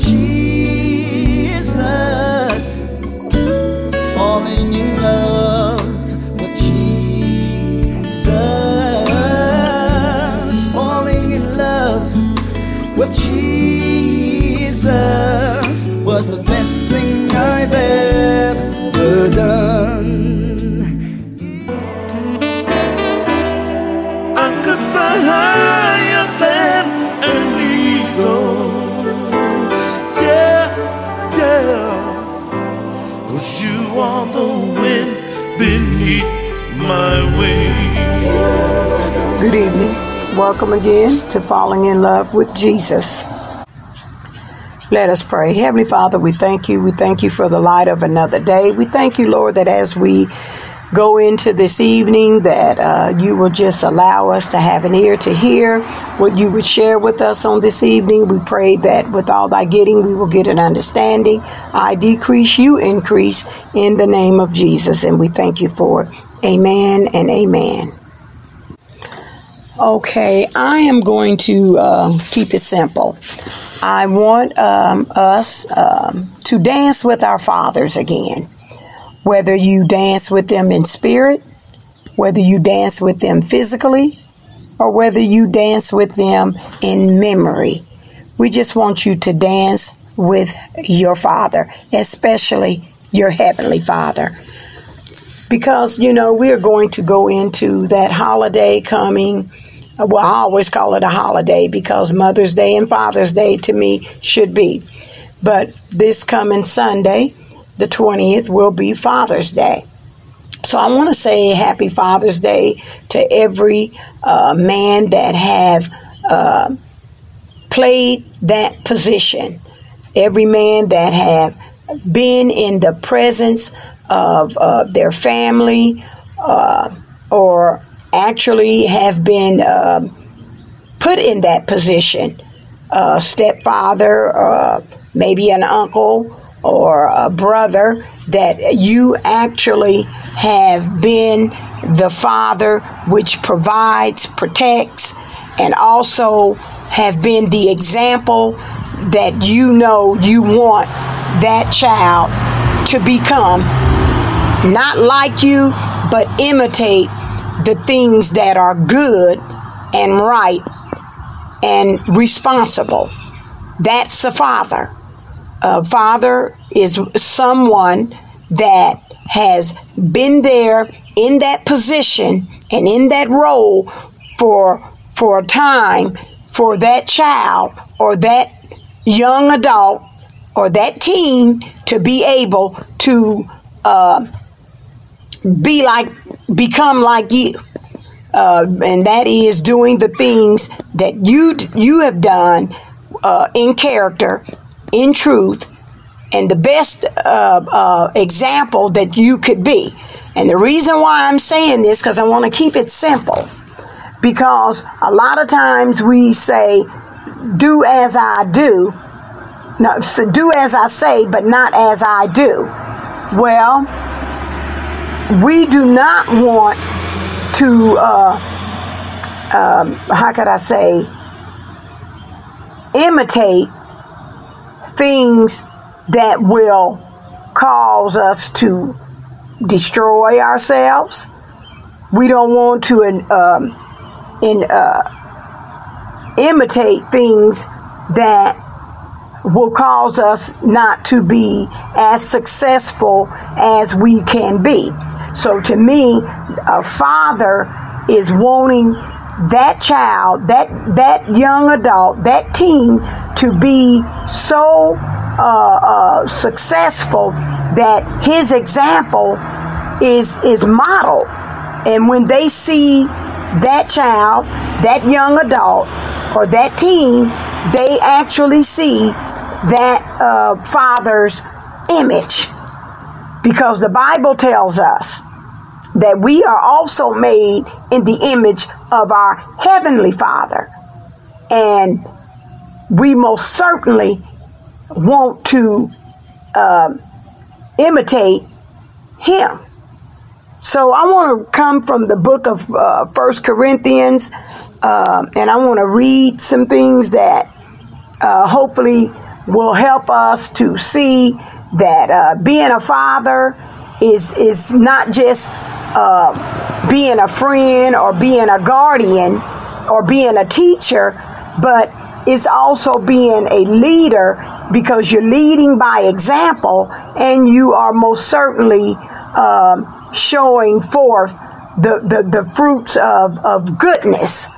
Jesus, Welcome again to Falling in Love with Jesus. Let us pray. Heavenly Father, we thank you. We thank you for the light of another day. We thank you, Lord, that as we go into this evening, that uh, you will just allow us to have an ear to hear what you would share with us on this evening. We pray that with all thy getting, we will get an understanding. I decrease, you increase in the name of Jesus. And we thank you for it. Amen and amen. Okay, I am going to um, keep it simple. I want um, us um, to dance with our fathers again. Whether you dance with them in spirit, whether you dance with them physically, or whether you dance with them in memory. We just want you to dance with your Father, especially your Heavenly Father. Because, you know, we are going to go into that holiday coming well, I always call it a holiday because Mother's Day and Father's Day to me should be. But this coming Sunday, the 20th, will be Father's Day. So I want to say Happy Father's Day to every uh, man that have uh, played that position, every man that have been in the presence of uh, their family uh, or actually have been uh, put in that position a stepfather, uh, maybe an uncle or a brother, that you actually have been the father which provides, protects, and also have been the example that you know you want that child to become. Not like you, but imitate the things that are good and right and responsible. That's a father. A father is someone that has been there in that position and in that role for for a time for that child or that young adult or that teen to be able to uh, be like become like you uh, and that is doing the things that you you have done uh, in character in truth and the best uh, uh example that you could be. And the reason why i'm saying this because i want to keep it simple because a lot of times we say do as i do. No so do as i say but not as i do. Well we do not want to, uh, um, how could I say, imitate things that will cause us to destroy ourselves. We don't want to um, in, uh, imitate things that will cause us not to be as successful as we can be. So to me, a father is wanting that child, that that young adult, that teen to be so uh, uh, successful that his example is is modeled, and when they see that child, that young adult, or that teen, they actually see that uh, father's image. Because the Bible tells us that we are also made in the image of our Heavenly Father. And we most certainly want to uh, imitate Him. So I want to come from the book of uh, First Corinthians, uh, and I want to read some things that uh, hopefully will help us to see that uh, being a father is is not just uh, being a friend or being a guardian or being a teacher, but it's also being a leader because you're leading by example and you are most certainly um, showing forth the, the, the fruits of, of goodness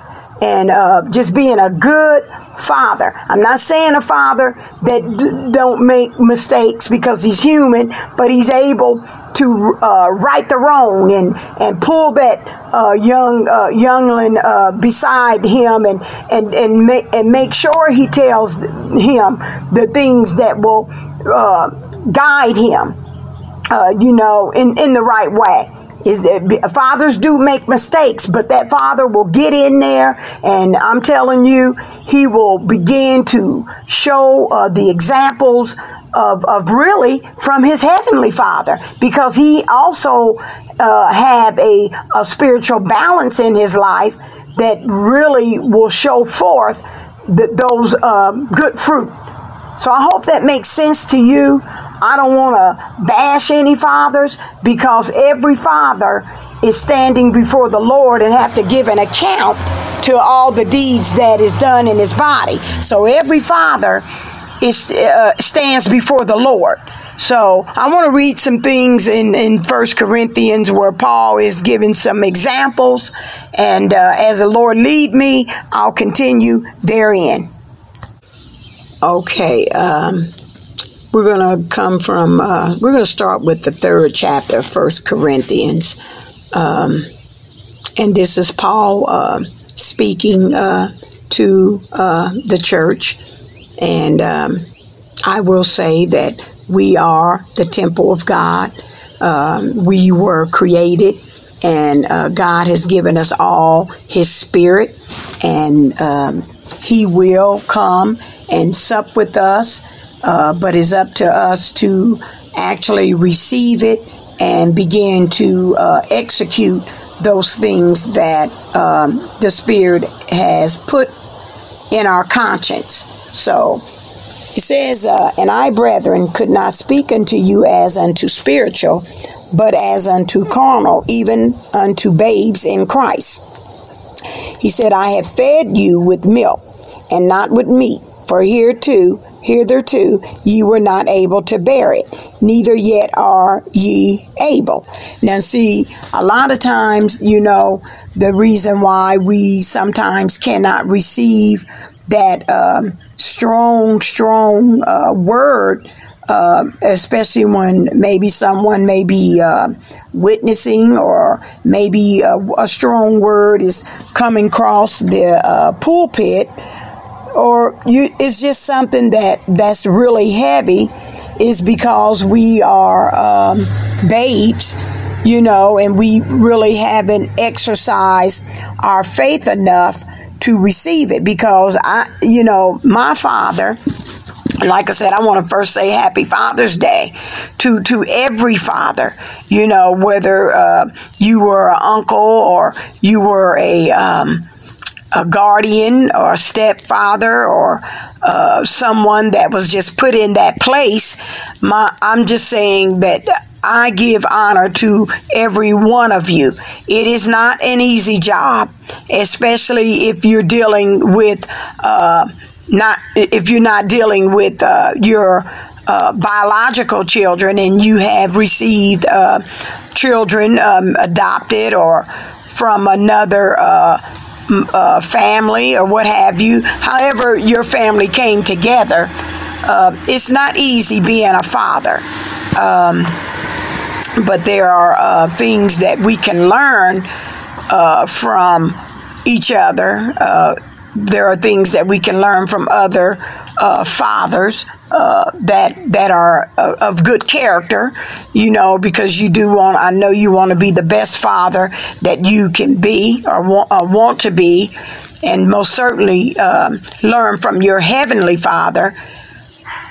and uh, just being a good father. I'm not saying a father that d- don't make mistakes because he's human, but he's able to uh, right the wrong and and pull that uh, young uh, youngling uh, beside him and and and make and make sure he tells him the things that will uh, guide him, uh, you know, in in the right way is that fathers do make mistakes, but that father will get in there, and I'm telling you, he will begin to show uh, the examples of, of really from his heavenly father because he also uh, have a, a spiritual balance in his life that really will show forth the, those uh, good fruit. So I hope that makes sense to you. I don't want to bash any fathers because every father is standing before the Lord and have to give an account to all the deeds that is done in his body. So every father is, uh, stands before the Lord. So I want to read some things in, in Corinthians where Paul is giving some examples. And uh, as the Lord lead me, I'll continue therein. Okay, um, we're going to come from, uh, we're going to start with the third chapter of First Corinthians. Um, and this is Paul uh, speaking uh, to uh, the church. And um, I will say that we are the temple of God. Um, we were created, and uh, God has given us all His Spirit, and um, He will come and sup with us, uh, but it's up to us to actually receive it and begin to uh, execute those things that um, the Spirit has put in our conscience. So he says, uh, And I, brethren, could not speak unto you as unto spiritual, but as unto carnal, even unto babes in Christ. He said, I have fed you with milk and not with meat for hereto, hitherto, ye were not able to bear it, neither yet are ye able. Now, see, a lot of times, you know, the reason why we sometimes cannot receive that um, strong, strong uh, word. Uh, especially when maybe someone may be uh, witnessing or maybe a, a, strong word is coming across the uh, pulpit or you, it's just something that that's really heavy is because we are um, babes you know and we really haven't exercised our faith enough to receive it because i you know my father like I said, I want to first say Happy Father's Day to to every father. You know, whether uh, you were an uncle or you were a um, a guardian or a stepfather or uh, someone that was just put in that place. My, I'm just saying that I give honor to every one of you. It is not an easy job, especially if you're dealing with uh, not if you're not dealing with uh, your uh, biological children and you have received uh, children um, adopted or from another uh, family or what have you, however your family came together, uh, it's not easy being a father. Um, but there are uh, things that we can learn uh, from each other. Uh, there are things that we can learn from other uh, fathers uh, that that are uh, of good character, you know, because you do want. I know you want to be the best father that you can be or want, or want to be, and most certainly um, learn from your heavenly Father.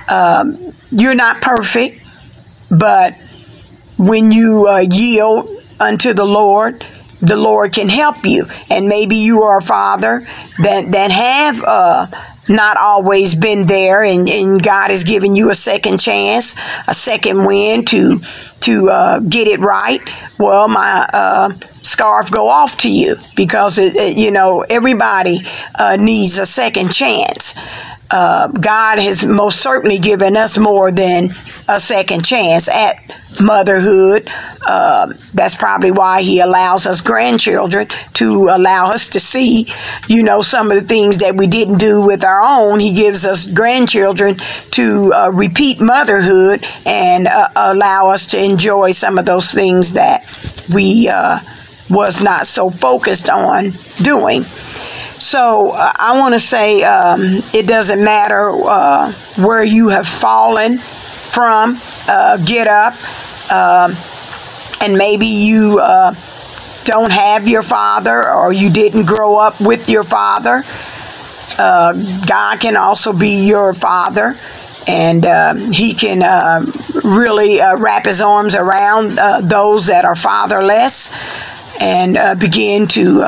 Um, you're not perfect, but when you uh, yield unto the Lord, the Lord can help you. And maybe you are a father that that have uh, not always been there, and, and God has given you a second chance, a second win to to uh, get it right. Well, my uh, scarf go off to you because it, it, you know everybody uh, needs a second chance. Uh, God has most certainly given us more than a second chance at motherhood. Uh, that's probably why He allows us grandchildren to allow us to see, you know, some of the things that we didn't do with our own. He gives us grandchildren to uh, repeat motherhood and uh, allow us to enjoy some of those things that we uh, was not so focused on doing. So uh, I want to say um, it doesn't matter uh, where you have fallen from, uh, get up. Um, and maybe you uh, don't have your father or you didn't grow up with your father. Uh, God can also be your father. And um, he can uh, really wrap his arms around those that are fatherless and begin to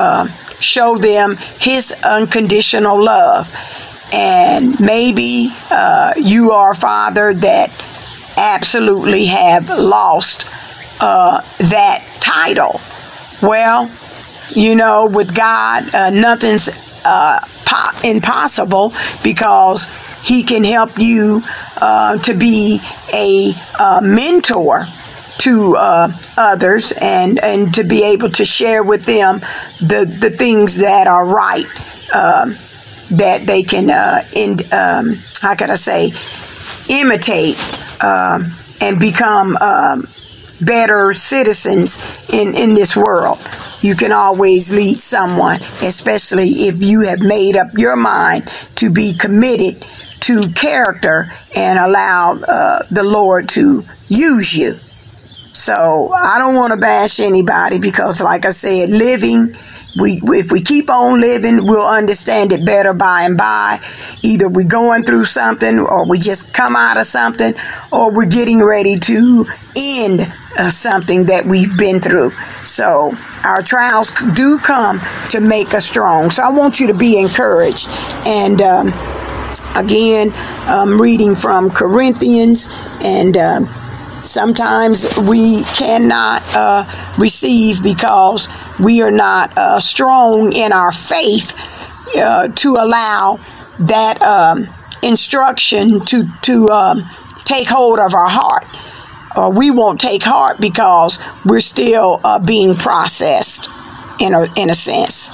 show them his unconditional love. And maybe uh, you are a father that absolutely have lost uh, that title. Well, you know, with God, uh, nothing's uh, po- impossible because He can help you uh, to be a uh, mentor to uh, others and, and to be able to share with them the, the things that are right um, that they can, uh, in, um, how can I say, imitate um, and become um, better citizens in, in this world. You can always lead someone, especially if you have made up your mind to be committed to character and allow uh, the Lord to use you. So I don't want to bash anybody because, like I said, living, we if we keep on living, we'll understand it better by and by. Either we're going through something, or we just come out of something, or we're getting ready to end uh, something that we've been through. So our trials do come to make us strong. So I want you to be encouraged. And um, again, I'm reading from Corinthians and. Um, Sometimes we cannot uh, receive because we are not uh, strong in our faith uh, to allow that um, instruction to to um, take hold of our heart. Or we won't take heart because we're still uh, being processed in a in a sense.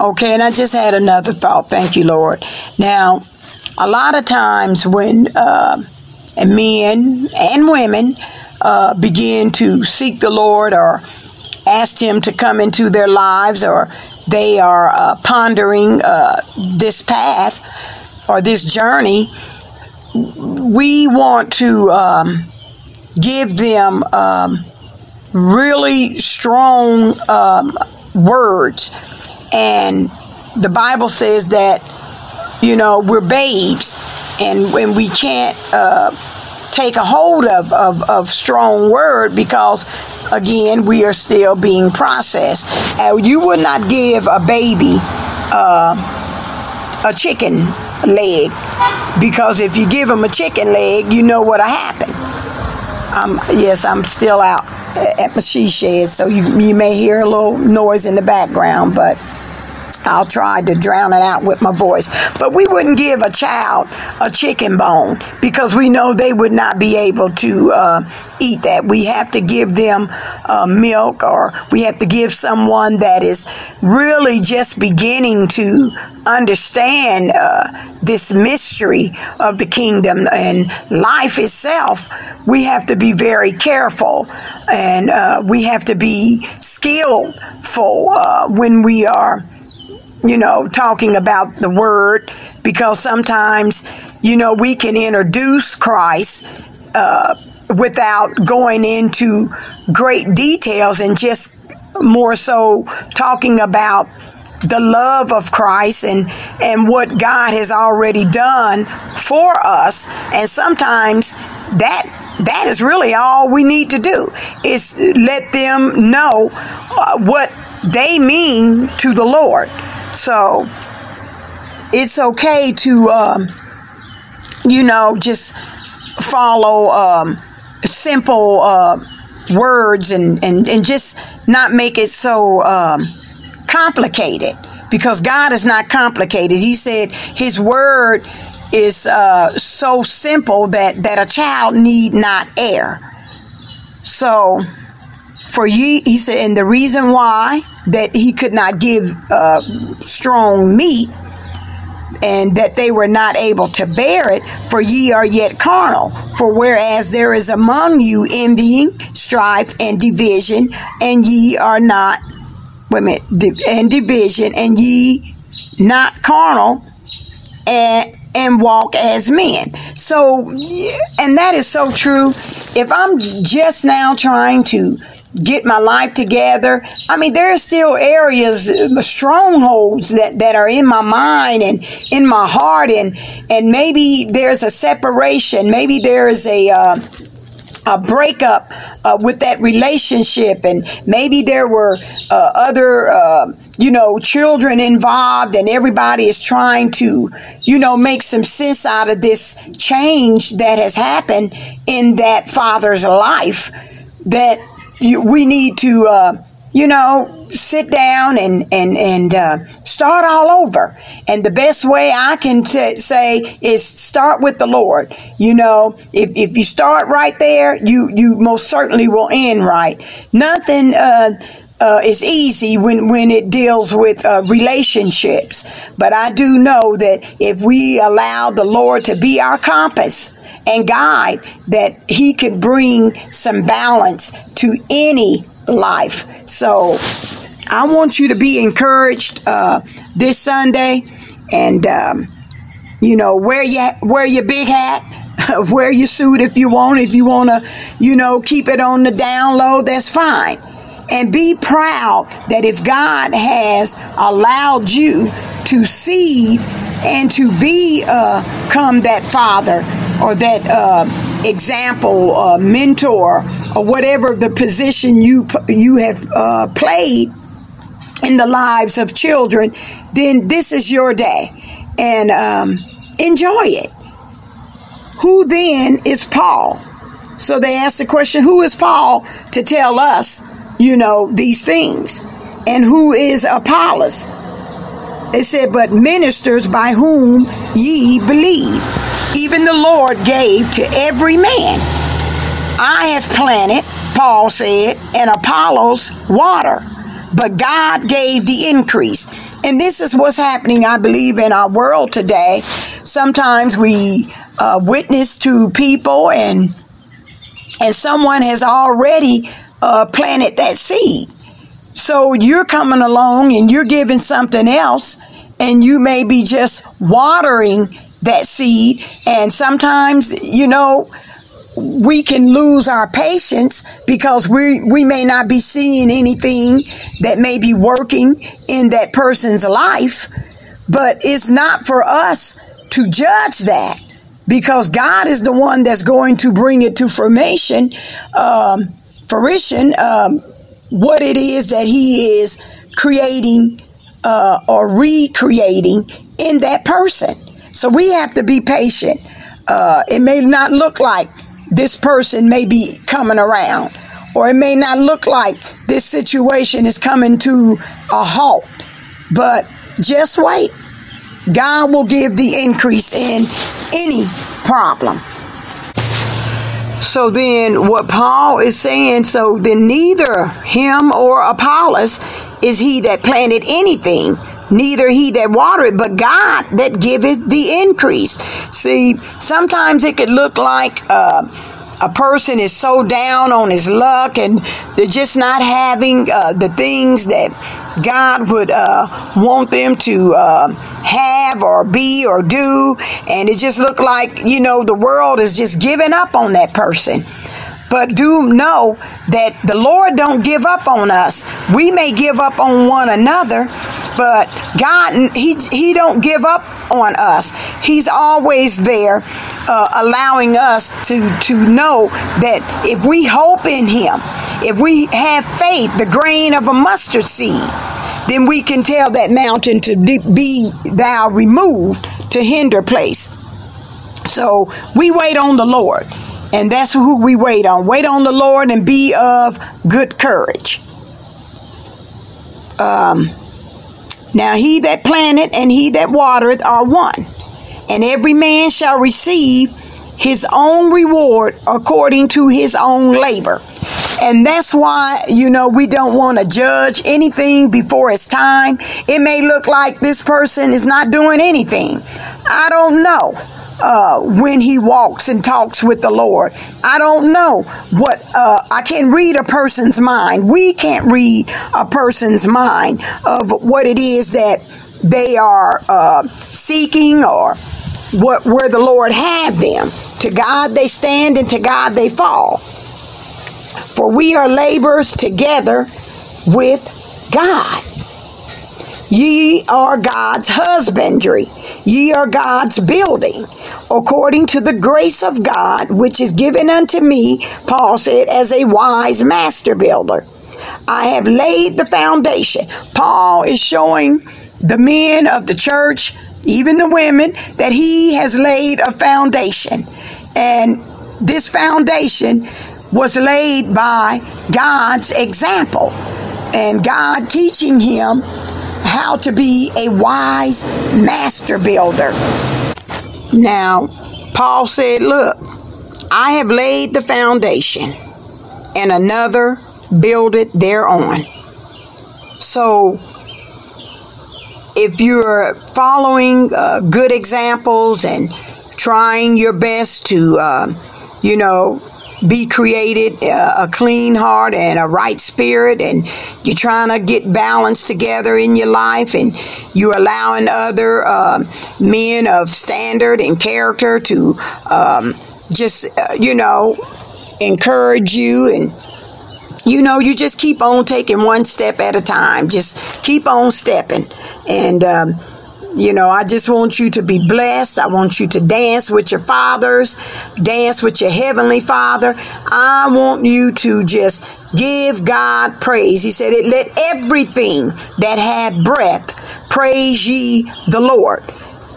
Okay, and I just had another thought. Thank you, Lord. Now, a lot of times when uh, and men and women uh, begin to seek the Lord or ask Him to come into their lives or they are uh, pondering uh, this path or this journey, we want to um, give them um, really strong um, words. And the Bible says that, you know, we're babes and when we can't uh, take a hold of, of, of strong word because again we are still being processed. Uh, you would not give a baby uh, a chicken leg because if you give him a chicken leg you know what'll happen. Um, yes i'm still out at my she shed so you, you may hear a little noise in the background but I'll try to drown it out with my voice. But we wouldn't give a child a chicken bone because we know they would not be able to uh, eat that. We have to give them uh, milk or we have to give someone that is really just beginning to understand uh, this mystery of the kingdom and life itself. We have to be very careful and uh, we have to be skillful uh, when we are you know, talking about the word because sometimes, you know, we can introduce Christ uh, without going into great details and just more so talking about the love of Christ and and what God has already done for us and sometimes that that is really all we need to do is let them know uh, what they mean to the Lord. So it's okay to, um, you know, just follow um, simple uh, words and, and, and just not make it so um, complicated because God is not complicated. He said his word is uh, so simple that, that a child need not err. So for ye, he said, and the reason why that he could not give uh, strong meat and that they were not able to bear it, for ye are yet carnal. For whereas there is among you envying, strife, and division, and ye are not, wait a minute, and division, and ye not carnal, and and walk as men. So, and that is so true. If I'm just now trying to get my life together. I mean, there are still areas, uh, strongholds that, that are in my mind and in my heart, and and maybe there's a separation. Maybe there's a uh, a breakup uh, with that relationship, and maybe there were uh, other. Uh, you know, children involved, and everybody is trying to, you know, make some sense out of this change that has happened in that father's life. That we need to, uh, you know, sit down and and and uh, start all over. And the best way I can t- say is start with the Lord. You know, if, if you start right there, you you most certainly will end right. Nothing. Uh, uh, is easy when, when it deals with uh, relationships. But I do know that if we allow the Lord to be our compass, and guide that he could bring some balance to any life. So I want you to be encouraged uh, this Sunday and um, you know wear your wear your big hat wear your suit if you want if you want to you know keep it on the down low that's fine and be proud that if God has allowed you to see and to be uh, come that father or that uh, example, uh, mentor, or whatever the position you you have uh, played in the lives of children, then this is your day, and um, enjoy it. Who then is Paul? So they asked the question, who is Paul to tell us, you know, these things? And who is Apollos? They said, but ministers by whom ye believe even the Lord gave to every man. I have planted, Paul said, and Apollos water, but God gave the increase. And this is what's happening, I believe, in our world today. Sometimes we uh, witness to people, and and someone has already uh, planted that seed. So you're coming along and you're giving something else, and you may be just watering that seed. And sometimes, you know, we can lose our patience because we we may not be seeing anything that may be working in that person's life but it's not for us to judge that because God is the one that's going to bring it to formation um, fruition um, what it is that he is creating uh, or recreating in that person so we have to be patient. Uh, it may not look like this person may be coming around, or it may not look like this situation is coming to a halt, but just wait. God will give the increase in any problem. So then, what Paul is saying, so then neither him or Apollos is he that planted anything, neither he that watereth, but God that giveth the increase. See, sometimes it could look like uh, a person is so down on his luck and they're just not having uh, the things that God would uh, want them to uh, have or be or do. And it just looked like, you know, the world is just giving up on that person but do know that the Lord don't give up on us. We may give up on one another, but God, He He don't give up on us. He's always there, uh, allowing us to to know that if we hope in Him, if we have faith, the grain of a mustard seed, then we can tell that mountain to be thou removed to hinder place. So we wait on the Lord. And that's who we wait on. Wait on the Lord and be of good courage. Um, now he that planteth and he that watereth are one, and every man shall receive his own reward according to his own labor. And that's why, you know, we don't want to judge anything before it's time. It may look like this person is not doing anything. I don't know. Uh, when he walks and talks with the Lord. I don't know what, uh, I can't read a person's mind. We can't read a person's mind of what it is that they are uh, seeking or what, where the Lord have them. To God they stand and to God they fall. For we are laborers together with God. Ye are God's husbandry. Ye are God's building. According to the grace of God, which is given unto me, Paul said, as a wise master builder. I have laid the foundation. Paul is showing the men of the church, even the women, that he has laid a foundation. And this foundation was laid by God's example and God teaching him how to be a wise master builder. Now, Paul said, Look, I have laid the foundation, and another builded thereon. So, if you're following uh, good examples and trying your best to, uh, you know, be created uh, a clean heart and a right spirit and you're trying to get balance together in your life and you're allowing other uh, men of standard and character to um, just uh, you know encourage you and you know you just keep on taking one step at a time. Just keep on stepping. And um, you know, I just want you to be blessed. I want you to dance with your fathers, dance with your heavenly father. I want you to just give God praise. He said, "It Let everything that had breath praise ye the Lord.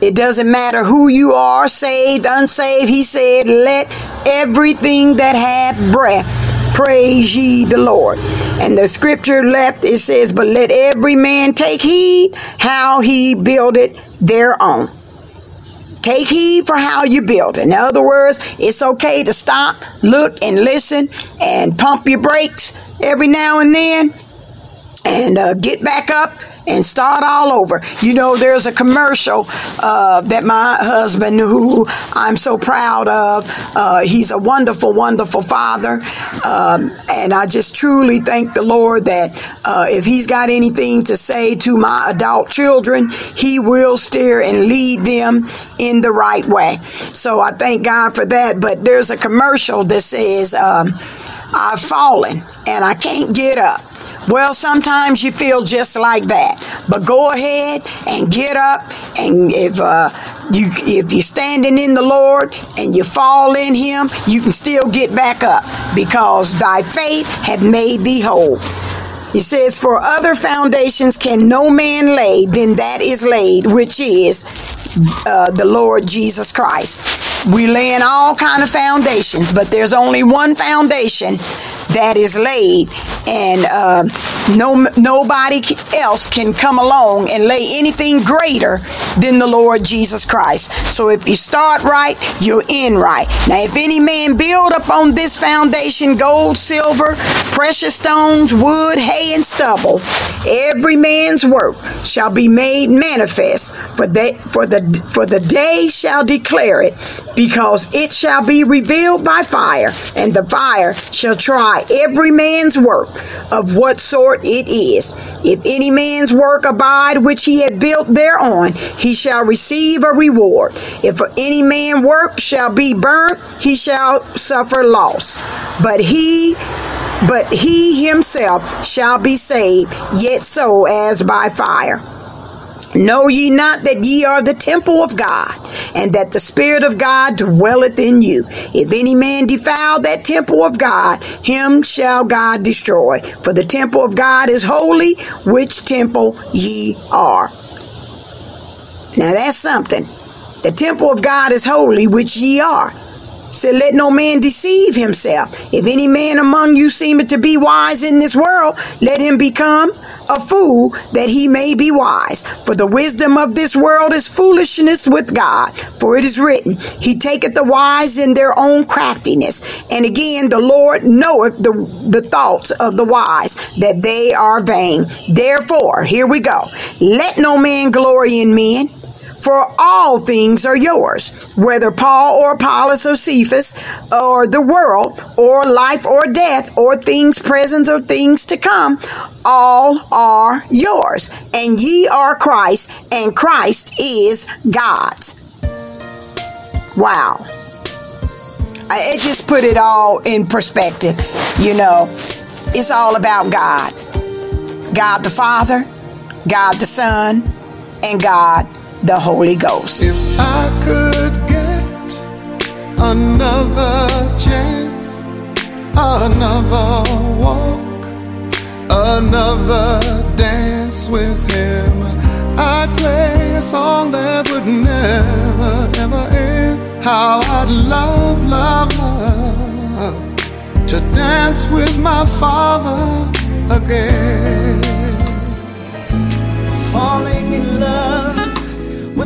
It doesn't matter who you are, saved, unsaved. He said, Let everything that had breath praise ye the Lord. And the scripture left, it says, But let every man take heed how he builded their own. Take heed for how you build. In other words, it's okay to stop, look, and listen, and pump your brakes every now and then, and uh, get back up and start all over. You know, there's a commercial uh, that my husband, who I'm so proud of, uh, he's a wonderful, wonderful father. Um, and I just truly thank the Lord that uh, if he's got anything to say to my adult children, he will steer and lead them in the right way. So I thank God for that. But there's a commercial that says, um, I've fallen and I can't get up. Well, sometimes you feel just like that, but go ahead and get up. And if uh, you if you're standing in the Lord and you fall in Him, you can still get back up because thy faith hath made thee whole. He says, For other foundations can no man lay than that is laid, which is uh, the Lord Jesus Christ. We lay in all kind of foundations, but there's only one foundation that is laid, and uh, no nobody else can come along and lay anything greater than the Lord Jesus Christ. So if you start right, you're in right. Now, if any man build upon this foundation gold, silver, precious stones, wood, hay, and stubble, every man's work shall be made manifest, for they for the for the day shall declare it, because it shall be revealed by fire, and the fire shall try every man's work of what sort it is. If any man's work abide which he had built thereon, he shall receive a reward. If any man work shall be burnt, he shall suffer loss. But he but he himself shall be saved, yet so as by fire. Know ye not that ye are the temple of God, and that the Spirit of God dwelleth in you? If any man defile that temple of God, him shall God destroy. For the temple of God is holy, which temple ye are. Now that's something. The temple of God is holy, which ye are. Said, let no man deceive himself. If any man among you seemeth to be wise in this world, let him become a fool that he may be wise. For the wisdom of this world is foolishness with God. For it is written, He taketh the wise in their own craftiness. And again, the Lord knoweth the, the thoughts of the wise, that they are vain. Therefore, here we go. Let no man glory in men for all things are yours, whether Paul or Apollos or Cephas or the world or life or death or things present or things to come, all are yours. And ye are Christ, and Christ is God's. Wow. It just put it all in perspective. You know, it's all about God God the Father, God the Son, and God the Holy Ghost. If I could get another chance, another walk, another dance with Him, I'd play a song that would never, ever end. How I'd love, love, love to dance with my Father again. Falling in love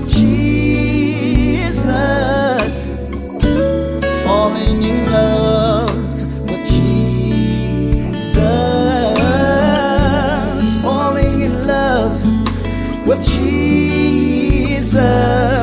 Jesus. Falling in love with Jesus. Falling in love with Jesus